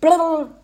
Blah, blah, blah.